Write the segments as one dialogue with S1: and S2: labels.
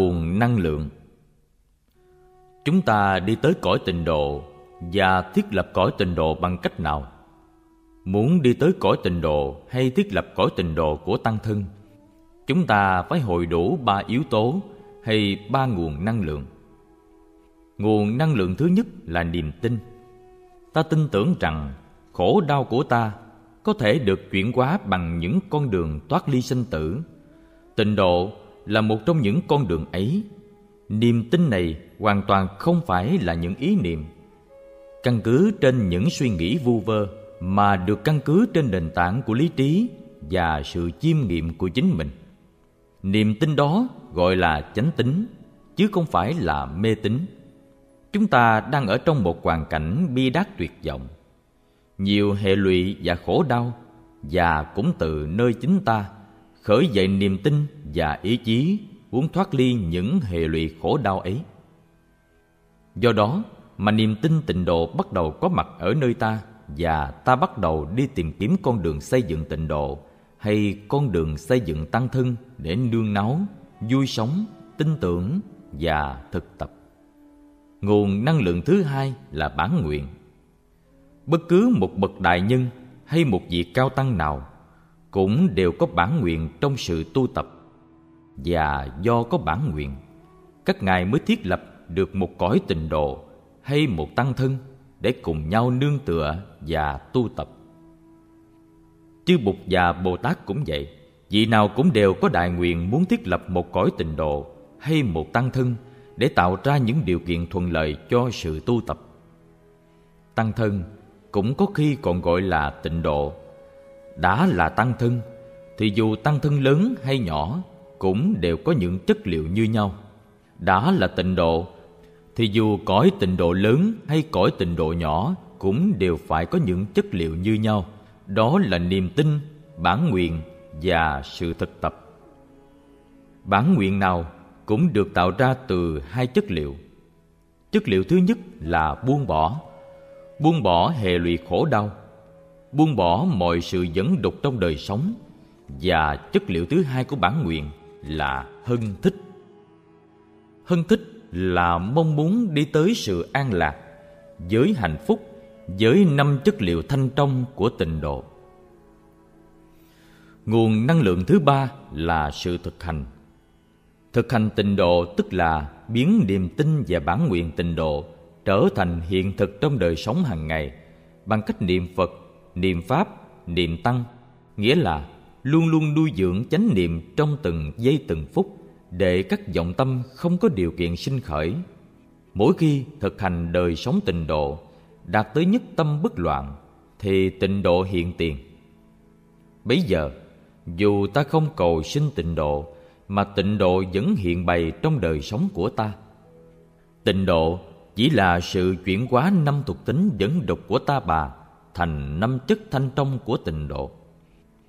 S1: nguồn năng lượng. Chúng ta đi tới cõi tịnh độ và thiết lập cõi tịnh độ bằng cách nào? Muốn đi tới cõi tịnh độ hay thiết lập cõi tịnh độ của tăng thân? Chúng ta phải hội đủ ba yếu tố hay ba nguồn năng lượng. Nguồn năng lượng thứ nhất là niềm tin. Ta tin tưởng rằng khổ đau của ta có thể được chuyển hóa bằng những con đường thoát ly sinh tử. Tịnh độ là một trong những con đường ấy. Niềm tin này hoàn toàn không phải là những ý niệm. Căn cứ trên những suy nghĩ vu vơ mà được căn cứ trên nền tảng của lý trí và sự chiêm nghiệm của chính mình. Niềm tin đó gọi là chánh tính, chứ không phải là mê tín. Chúng ta đang ở trong một hoàn cảnh bi đát tuyệt vọng. Nhiều hệ lụy và khổ đau, và cũng từ nơi chính ta khởi dậy niềm tin và ý chí muốn thoát ly những hệ lụy khổ đau ấy. Do đó mà niềm tin tịnh độ bắt đầu có mặt ở nơi ta và ta bắt đầu đi tìm kiếm con đường xây dựng tịnh độ hay con đường xây dựng tăng thân để nương náu, vui sống, tin tưởng và thực tập. Nguồn năng lượng thứ hai là bản nguyện. Bất cứ một bậc đại nhân hay một vị cao tăng nào cũng đều có bản nguyện trong sự tu tập. Và do có bản nguyện, các ngài mới thiết lập được một cõi tịnh độ hay một tăng thân để cùng nhau nương tựa và tu tập. Chư bụt và bồ tát cũng vậy, vị nào cũng đều có đại nguyện muốn thiết lập một cõi tịnh độ hay một tăng thân để tạo ra những điều kiện thuận lợi cho sự tu tập. Tăng thân cũng có khi còn gọi là tịnh độ đã là tăng thân, thì dù tăng thân lớn hay nhỏ cũng đều có những chất liệu như nhau. Đã là tịnh độ, thì dù cõi tịnh độ lớn hay cõi tịnh độ nhỏ cũng đều phải có những chất liệu như nhau. Đó là niềm tin, bản nguyện và sự thực tập. Bản nguyện nào cũng được tạo ra từ hai chất liệu. Chất liệu thứ nhất là buông bỏ. Buông bỏ hệ lụy khổ đau buông bỏ mọi sự dẫn đục trong đời sống. Và chất liệu thứ hai của bản nguyện là hân thích. Hân thích là mong muốn đi tới sự an lạc với hạnh phúc, với năm chất liệu thanh trong của tình độ. Nguồn năng lượng thứ ba là sự thực hành. Thực hành tình độ tức là biến niềm tin và bản nguyện tình độ trở thành hiện thực trong đời sống hàng ngày bằng cách niệm phật niệm pháp, niệm tăng, nghĩa là luôn luôn nuôi dưỡng chánh niệm trong từng giây từng phút để các vọng tâm không có điều kiện sinh khởi. Mỗi khi thực hành đời sống tịnh độ, đạt tới nhất tâm bất loạn, thì tịnh độ hiện tiền. Bấy giờ, dù ta không cầu sinh tịnh độ, mà tịnh độ vẫn hiện bày trong đời sống của ta. Tịnh độ chỉ là sự chuyển hóa năm thuộc tính dẫn đục của ta bà thành năm chất thanh trong của tịnh độ.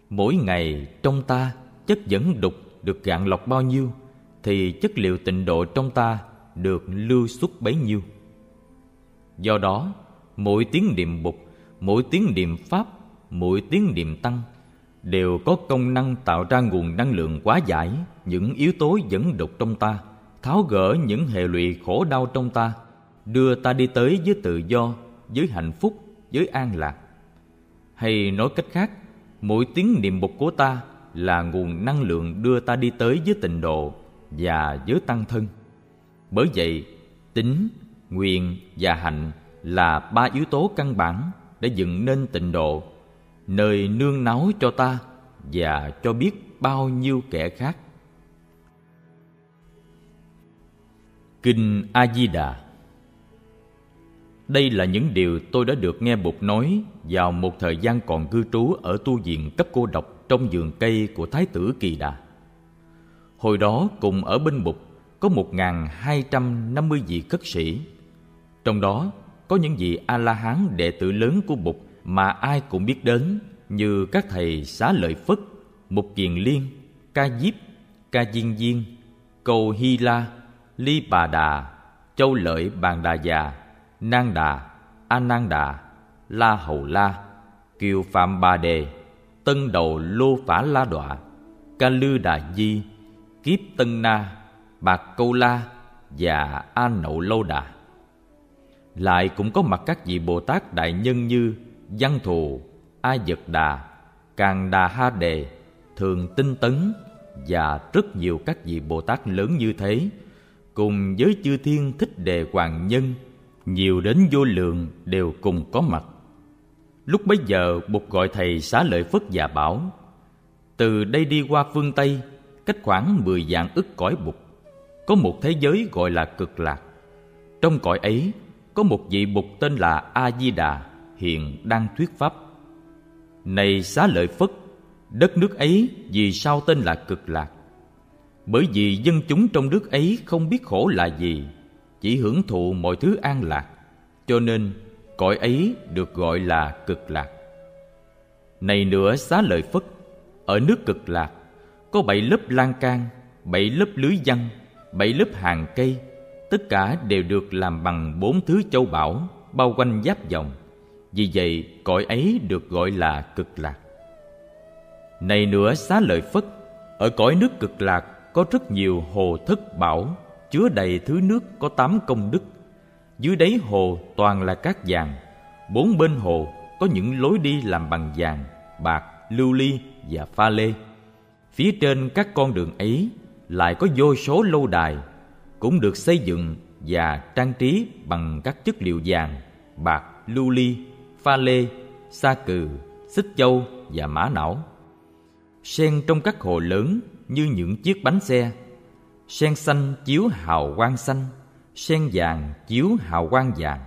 S1: Mỗi ngày trong ta chất dẫn đục được gạn lọc bao nhiêu, thì chất liệu tịnh độ trong ta được lưu xuất bấy nhiêu. Do đó, mỗi tiếng niệm bục, mỗi tiếng niệm pháp, mỗi tiếng niệm tăng đều có công năng tạo ra nguồn năng lượng quá giải những yếu tố dẫn đục trong ta, tháo gỡ những hệ lụy khổ đau trong ta, đưa ta đi tới với tự do, với hạnh phúc, với an lạc hay nói cách khác, mỗi tiếng niệm bục của ta là nguồn năng lượng đưa ta đi tới với tịnh độ và với tăng thân. Bởi vậy, tính, nguyện và hạnh là ba yếu tố căn bản để dựng nên tịnh độ, nơi nương náu cho ta và cho biết bao nhiêu kẻ khác. Kinh a di đà đây là những điều tôi đã được nghe Bụt nói vào một thời gian còn cư trú ở tu viện cấp cô độc trong vườn cây của Thái tử Kỳ Đà. Hồi đó cùng ở bên Bụt có một hai trăm năm mươi vị cất sĩ. Trong đó có những vị A-la-hán đệ tử lớn của Bụt mà ai cũng biết đến như các thầy Xá Lợi Phất, Mục Kiền Liên, Ca Diếp, Ca Diên Diên, Cầu Hy La, Ly Bà Đà, Châu Lợi Bàn Đà Già, Nang Đà, A Nan Đà, La Hầu La, Kiều Phạm Bà Đề, Tân Đầu Lô Phả La Đọa, Ca Lư Đà Di, Kiếp Tân Na, Bạc Câu La và A Nậu Lâu Đà. Lại cũng có mặt các vị Bồ Tát đại nhân như Văn Thù, A Dật Đà, Càng Đà Ha Đề, Thường Tinh Tấn và rất nhiều các vị Bồ Tát lớn như thế, cùng với chư thiên thích đề hoàng nhân, nhiều đến vô lượng đều cùng có mặt. Lúc bấy giờ Bụt gọi thầy xá lợi Phất và bảo, Từ đây đi qua phương Tây, Cách khoảng mười vạn ức cõi Bụt. Có một thế giới gọi là cực lạc. Trong cõi ấy, Có một vị Bụt tên là A-di-đà Hiện đang thuyết pháp. Này xá lợi Phất, Đất nước ấy vì sao tên là cực lạc? Bởi vì dân chúng trong nước ấy không biết khổ là gì. Chỉ hưởng thụ mọi thứ an lạc, Cho nên cõi ấy được gọi là cực lạc. Này nữa xá lợi phất, ở nước cực lạc, có bảy lớp lan can, bảy lớp lưới văn, bảy lớp hàng cây, tất cả đều được làm bằng bốn thứ châu bảo bao quanh giáp vòng vì vậy, cõi ấy được gọi là cực lạc. Này nữa xá lợi phất, ở cõi nước cực lạc có rất nhiều hồ thất bảo chứa đầy thứ nước có tám công đức. Dưới đáy hồ toàn là cát vàng Bốn bên hồ có những lối đi làm bằng vàng, bạc, lưu ly và pha lê. Phía trên các con đường ấy lại có vô số lâu đài Cũng được xây dựng và trang trí bằng các chất liệu vàng, bạc, lưu ly, pha lê, sa cừ, xích châu và mã não. Sen trong các hồ lớn như những chiếc bánh xe Sen xanh chiếu hào quang xanh, sen vàng chiếu hào quang vàng,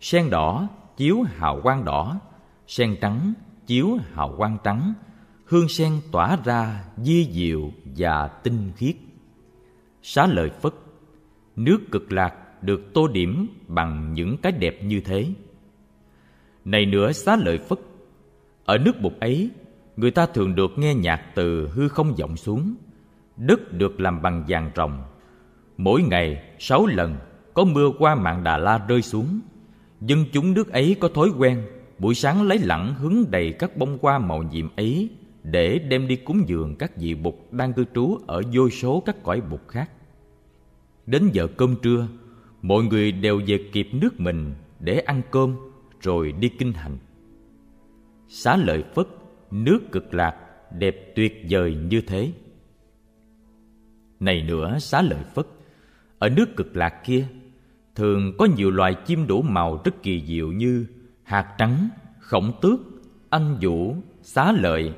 S1: sen đỏ chiếu hào quang đỏ, sen trắng chiếu hào quang trắng. Hương sen tỏa ra di diệu và tinh khiết. Xá lợi phất, nước cực lạc được tô điểm bằng những cái đẹp như thế. Này nữa xá lợi phất, ở nước bục ấy, người ta thường được nghe nhạc từ hư không vọng xuống đất được làm bằng vàng rồng. Mỗi ngày sáu lần có mưa qua mạng Đà La rơi xuống. Dân chúng nước ấy có thói quen Buổi sáng lấy lẳng hứng đầy các bông hoa màu nhiệm ấy Để đem đi cúng dường các vị bục đang cư trú ở vô số các cõi bục khác. Đến giờ cơm trưa Mọi người đều về kịp nước mình để ăn cơm rồi đi kinh hành. Xá lợi Phất, nước cực lạc đẹp tuyệt vời như thế. Này nữa xá lợi Phất ở nước cực lạc kia, thường có nhiều loài chim đủ màu rất kỳ diệu như hạt trắng, khổng tước, anh vũ, xá lợi,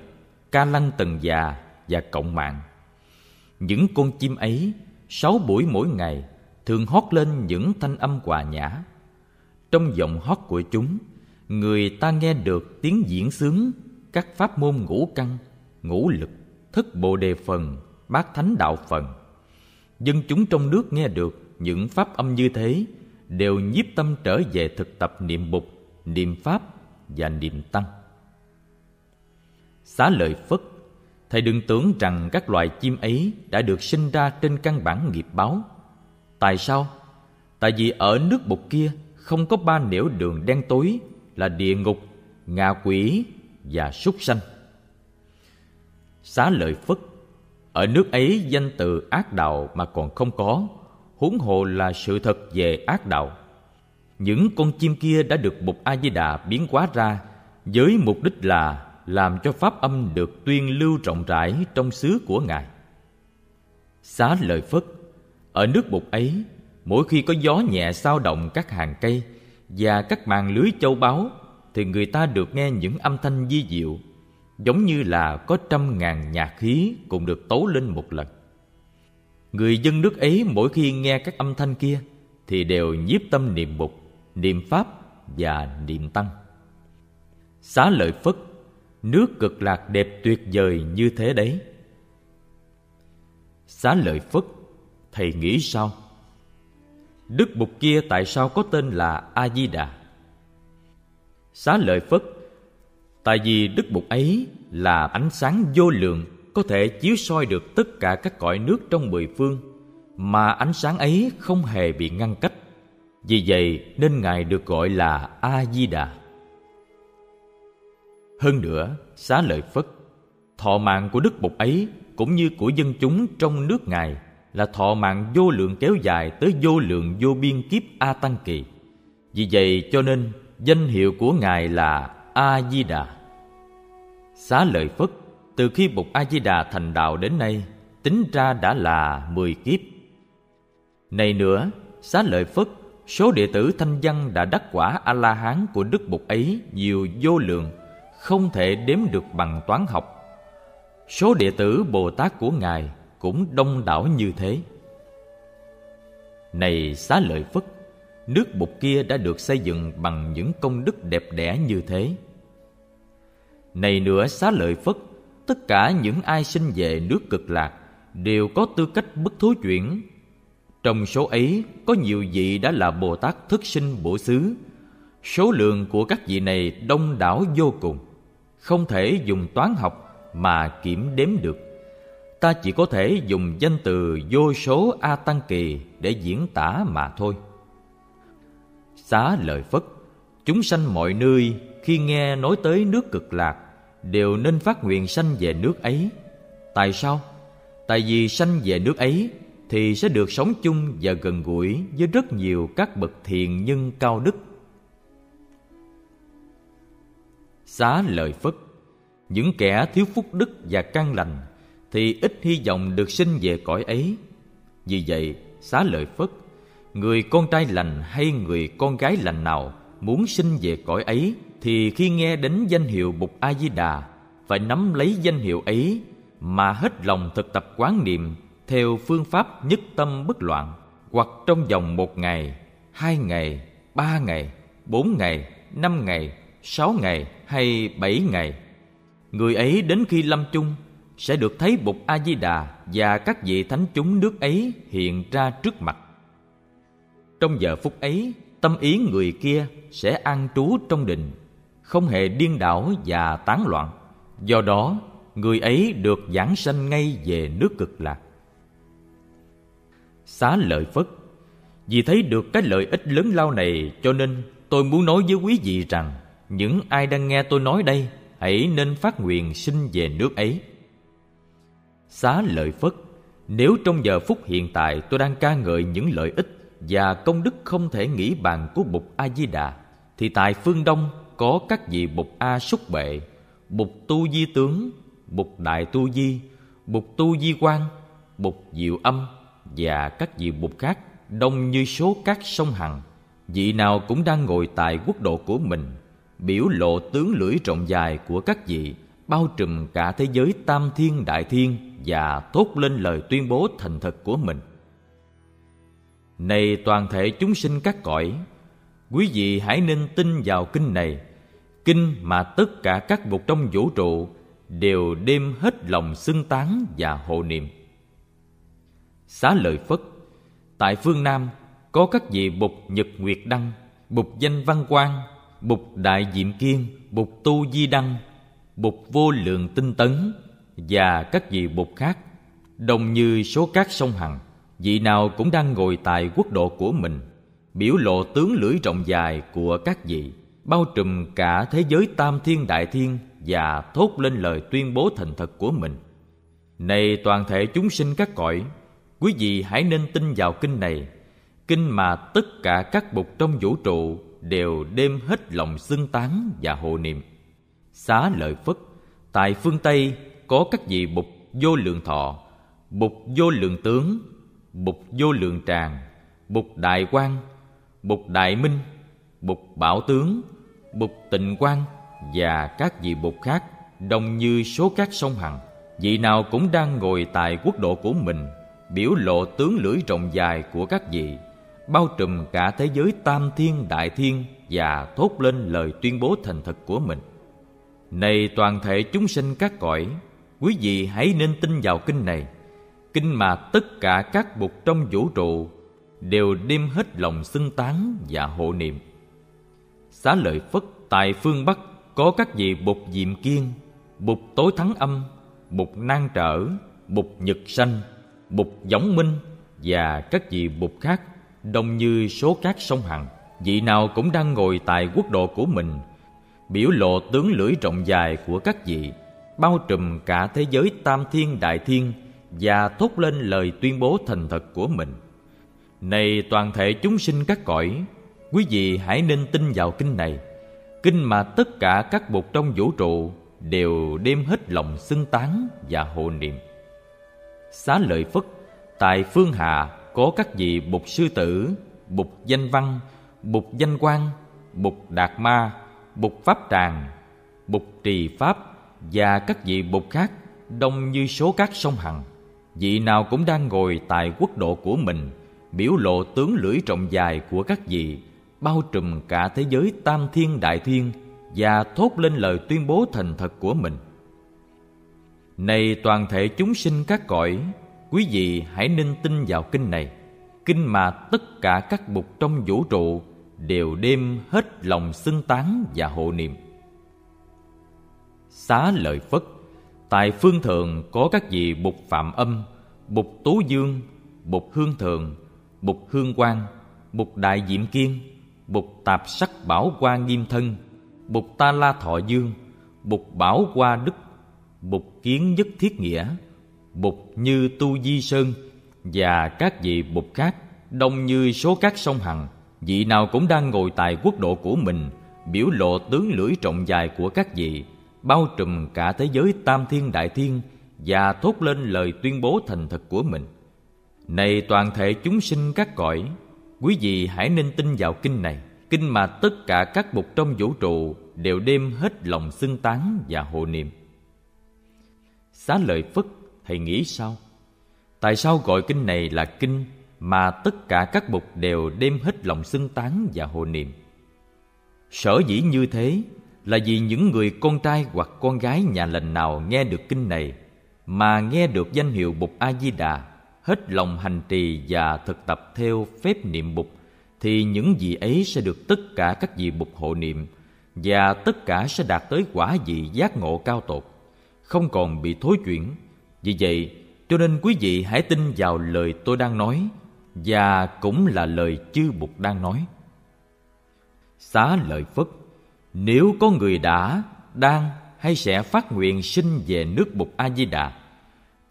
S1: ca lăng tần già và cộng mạng. Những con chim ấy, sáu buổi mỗi ngày, thường hót lên những thanh âm hòa nhã. Trong giọng hót của chúng, người ta nghe được tiếng diễn sướng các pháp môn ngũ căn, ngũ lực, thất bộ đề phần, bát thánh đạo phần – dân chúng trong nước nghe được những pháp âm như thế, đều nhiếp tâm trở về thực tập niệm bục niệm pháp và niệm tăng. Xá lợi phất, thầy đừng tưởng rằng các loài chim ấy đã được sinh ra trên căn bản nghiệp báo. Tại sao? Tại vì ở nước bục kia không có ba nẻo đường đen tối là địa ngục, ngạ quỷ và súc sanh. Xá lợi phất ở nước ấy danh từ ác đạo mà còn không có, huống hồ là sự thật về ác đạo. Những con chim kia đã được bụt a di đà biến hóa ra với mục đích là làm cho pháp âm được tuyên lưu rộng rãi trong xứ của ngài. Xá lợi phất, ở nước bụt ấy, mỗi khi có gió nhẹ sao động các hàng cây và các màn lưới châu báu, thì người ta được nghe những âm thanh di diệu giống như là có trăm ngàn nhạc khí cùng được tấu lên một lần. Người dân nước ấy mỗi khi nghe các âm thanh kia thì đều nhiếp tâm niệm mục, niệm pháp và niệm tăng. Xá lợi Phất, nước cực lạc đẹp tuyệt vời như thế đấy. Xá lợi Phất, thầy nghĩ sao? Đức Bụt kia tại sao có tên là A-di-đà? Xá lợi Phất Tại vì Đức Bụt ấy là ánh sáng vô lượng có thể chiếu soi được tất cả các cõi nước trong mười phương mà ánh sáng ấy không hề bị ngăn cách. Vì vậy nên Ngài được gọi là A-di-đà. Hơn nữa, xá lợi Phất, thọ mạng của Đức Bụt ấy cũng như của dân chúng trong nước Ngài là thọ mạng vô lượng kéo dài tới vô lượng vô biên kiếp a tăng kỳ vì vậy cho nên danh hiệu của ngài là a di đà xá lợi phất, từ khi bục a di đà thành đạo đến nay, tính ra đã là mười kiếp. Này nữa, xá lợi phất, số đệ tử thanh văn đã đắc quả a la hán của đức bục ấy nhiều vô lượng, không thể đếm được bằng toán học. Số đệ tử bồ tát của ngài cũng đông đảo như thế. Này xá lợi phất, nước bục kia đã được xây dựng bằng những công đức đẹp đẽ như thế này nữa xá lợi phất, tất cả những ai sinh về nước cực lạc đều có tư cách bất thối chuyển. Trong số ấy, có nhiều vị đã là bồ tát thức sinh bổ xứ. Số lượng của các vị này đông đảo vô cùng. Không thể dùng toán học mà kiểm đếm được. Ta chỉ có thể dùng danh từ vô số a tăng kỳ để diễn tả mà thôi. Xá lợi phất, chúng sanh mọi nơi khi nghe nói tới nước cực lạc đều nên phát nguyện sanh về nước ấy. Tại sao? Tại vì sanh về nước ấy thì sẽ được sống chung và gần gũi với rất nhiều các bậc thiện nhân cao đức. Xá lợi phất. Những kẻ thiếu phúc đức và căn lành thì ít hy vọng được sinh về cõi ấy. Vì vậy, xá lợi phất, người con trai lành hay người con gái lành nào muốn sinh về cõi ấy thì khi nghe đến danh hiệu bục a di đà phải nắm lấy danh hiệu ấy mà hết lòng thực tập quán niệm theo phương pháp nhất tâm bất loạn, hoặc trong vòng một ngày, hai ngày, ba ngày, bốn ngày, năm ngày, sáu ngày hay bảy ngày. Người ấy đến khi lâm chung sẽ được thấy bục a di đà và các vị thánh chúng nước ấy hiện ra trước mặt. Trong giờ phút ấy, tâm ý người kia sẽ an trú trong đình không hề điên đảo và tán loạn. Do đó, người ấy được giảng sanh ngay về nước cực lạc. Xá lợi phất. Vì thấy được cái lợi ích lớn lao này, cho nên tôi muốn nói với quý vị rằng, những ai đang nghe tôi nói đây, hãy nên phát nguyện sinh về nước ấy. Xá lợi phất. Nếu trong giờ phút hiện tại tôi đang ca ngợi những lợi ích và công đức không thể nghĩ bàn của bục a di đà, thì tại phương đông có các vị bục a xúc bệ bục tu di tướng bục đại tu di bục tu di quan bục diệu âm và các vị bục khác đông như số các sông hằng. Vị nào cũng đang ngồi tại quốc độ của mình, biểu lộ tướng lưỡi rộng dài của các vị, bao trùm cả thế giới tam thiên đại thiên và thốt lên lời tuyên bố thành thật của mình. Này toàn thể chúng sinh các cõi quý vị hãy nên tin vào kinh này. Kinh mà tất cả các bục trong vũ trụ đều đem hết lòng xưng tán và hộ niệm. Xá lợi phất, tại phương nam có các vị bục nhật nguyệt đăng, bục danh văn quang, bục đại diệm kiên, bục tu di đăng, bục vô lượng tinh tấn và các vị bục khác, đồng như số cát sông hằng. Vị nào cũng đang ngồi tại quốc độ của mình biểu lộ tướng lưỡi rộng dài của các vị, bao trùm cả thế giới tam thiên đại thiên và thốt lên lời tuyên bố thành thật của mình. Này toàn thể chúng sinh các cõi, quý vị hãy nên tin vào kinh này. Kinh mà tất cả các bục trong vũ trụ đều đem hết lòng xưng tán và hộ niệm. Xá lợi phất, tại phương tây có các vị bục vô lượng thọ, bục vô lượng tướng, bục vô lượng tràng, bục đại quan bục đại minh, bục bảo tướng, bục tịnh quan và các vị bục khác đồng như số các sông hằng. Vị nào cũng đang ngồi tại quốc độ của mình, biểu lộ tướng lưỡi rộng dài của các vị, bao trùm cả thế giới tam thiên, đại thiên và thốt lên lời tuyên bố thành thật của mình. Này toàn thể chúng sinh các cõi, quý vị hãy nên tin vào kinh này. Kinh mà tất cả các bục trong vũ trụ đều đem hết lòng xưng tán và hộ niệm. Xá lợi phất tại phương bắc có các vị bục diệm kiên bục tối thắng âm bục nan trở bục nhật sanh bục giống minh và các vị bục khác, đông như số các sông hằng. Vị nào cũng đang ngồi tại quốc độ của mình, biểu lộ tướng lưỡi rộng dài của các vị, bao trùm cả thế giới tam thiên đại thiên và thốt lên lời tuyên bố thành thật của mình này toàn thể chúng sinh các cõi, quý vị hãy nên tin vào kinh này. Kinh mà tất cả các bụt trong vũ trụ đều đem hết lòng xưng tán và hộ niệm. Xá lợi phất, tại phương hạ có các vị bụt sư tử, bụt danh văn, bụt danh quan, bụt đạt ma, bụt pháp tràng, bụt trì pháp và các vị bụt khác, đông như số các sông hằng. Vị nào cũng đang ngồi tại quốc độ của mình biểu lộ tướng lưỡi trọng dài của các vị, bao trùm cả thế giới tam thiên đại thiên và thốt lên lời tuyên bố thành thật của mình. Này toàn thể chúng sinh các cõi, quý vị hãy nên tin vào kinh này. Kinh mà tất cả các bục trong vũ trụ đều đem hết lòng xưng tán và hộ niệm. Xá lợi phất, tại phương thượng có các vị bục phạm âm, bục tú dương, bục hương thượng bục hương quang, bục đại diệm kiên, bục tạp sắc bảo qua nghiêm thân, bục ta la thọ dương, bục bảo qua đức, bục kiến nhất thiết nghĩa, bục như tu di sơn và các vị bục khác, đông như số các sông hằng. Vị nào cũng đang ngồi tại quốc độ của mình, biểu lộ tướng lưỡi trọng dài của các vị, bao trùm cả thế giới tam thiên đại thiên và thốt lên lời tuyên bố thành thật của mình này toàn thể chúng sinh các cõi, quý vị hãy nên tin vào kinh này. Kinh mà tất cả các bục trong vũ trụ đều đem hết lòng xưng tán và hộ niệm. Xá lợi phất, thầy nghĩ sao? Tại sao gọi kinh này là kinh mà tất cả các bục đều đem hết lòng xưng tán và hộ niệm? Sở dĩ như thế là vì những người con trai hoặc con gái nhà lành nào nghe được kinh này mà nghe được danh hiệu bục a di đà hết lòng hành trì và thực tập theo phép niệm bục thì những vị ấy sẽ được tất cả các vị bục hộ niệm, và tất cả sẽ đạt tới quả vị giác ngộ cao tột, không còn bị thối chuyển. Vì vậy, cho nên quý vị hãy tin vào lời tôi đang nói, và cũng là lời chư bục đang nói. Xá lợi phất, nếu có người đã, đang hay sẽ phát nguyện sinh về nước bục a di đà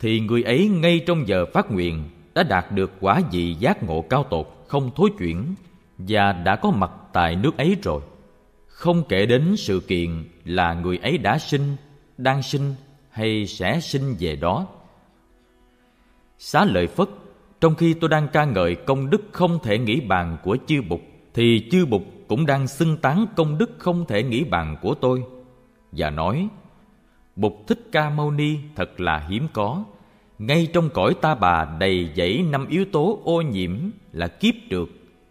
S1: thì người ấy ngay trong giờ phát nguyện đã đạt được quả vị giác ngộ cao tột, không thối chuyển, và đã có mặt tại nước ấy rồi. Không kể đến sự kiện là người ấy đã sinh, đang sinh hay sẽ sinh về đó. Xá lợi phất, trong khi tôi đang ca ngợi công đức không thể nghĩ bàn của chư bục, thì chư bục cũng đang xưng tán công đức không thể nghĩ bàn của tôi và nói, bục thích ca mâu ni thật là hiếm có ngay trong cõi ta bà đầy dẫy năm yếu tố ô nhiễm là kiếp trượt,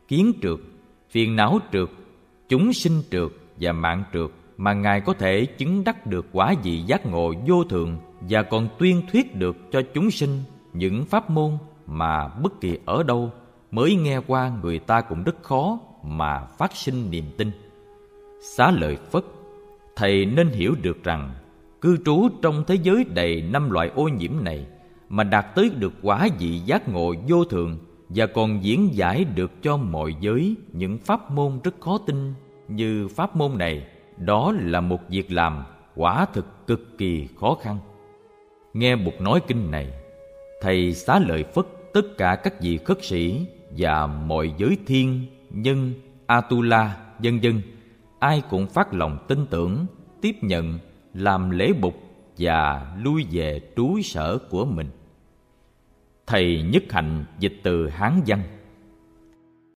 S1: kiến trượt, phiền não trượt, chúng sinh trượt và mạng trượt mà ngài có thể chứng đắc được quả vị giác ngộ vô thượng và còn tuyên thuyết được cho chúng sinh những pháp môn mà bất kỳ ở đâu mới nghe qua người ta cũng rất khó mà phát sinh niềm tin. Xá lợi phất, thầy nên hiểu được rằng cư trú trong thế giới đầy năm loại ô nhiễm này mà đạt tới được quả vị giác ngộ vô thường và còn diễn giải được cho mọi giới những pháp môn rất khó tin. Như pháp môn này, đó là một việc làm quả thực cực kỳ khó khăn. Nghe bục nói kinh này, thầy xá lợi phất, tất cả các vị khất sĩ và mọi giới thiên, nhân, atula vân vân ai cũng phát lòng tin tưởng, tiếp nhận, làm lễ bục và lui về trú sở của mình thầy nhất hạnh dịch từ hán văn.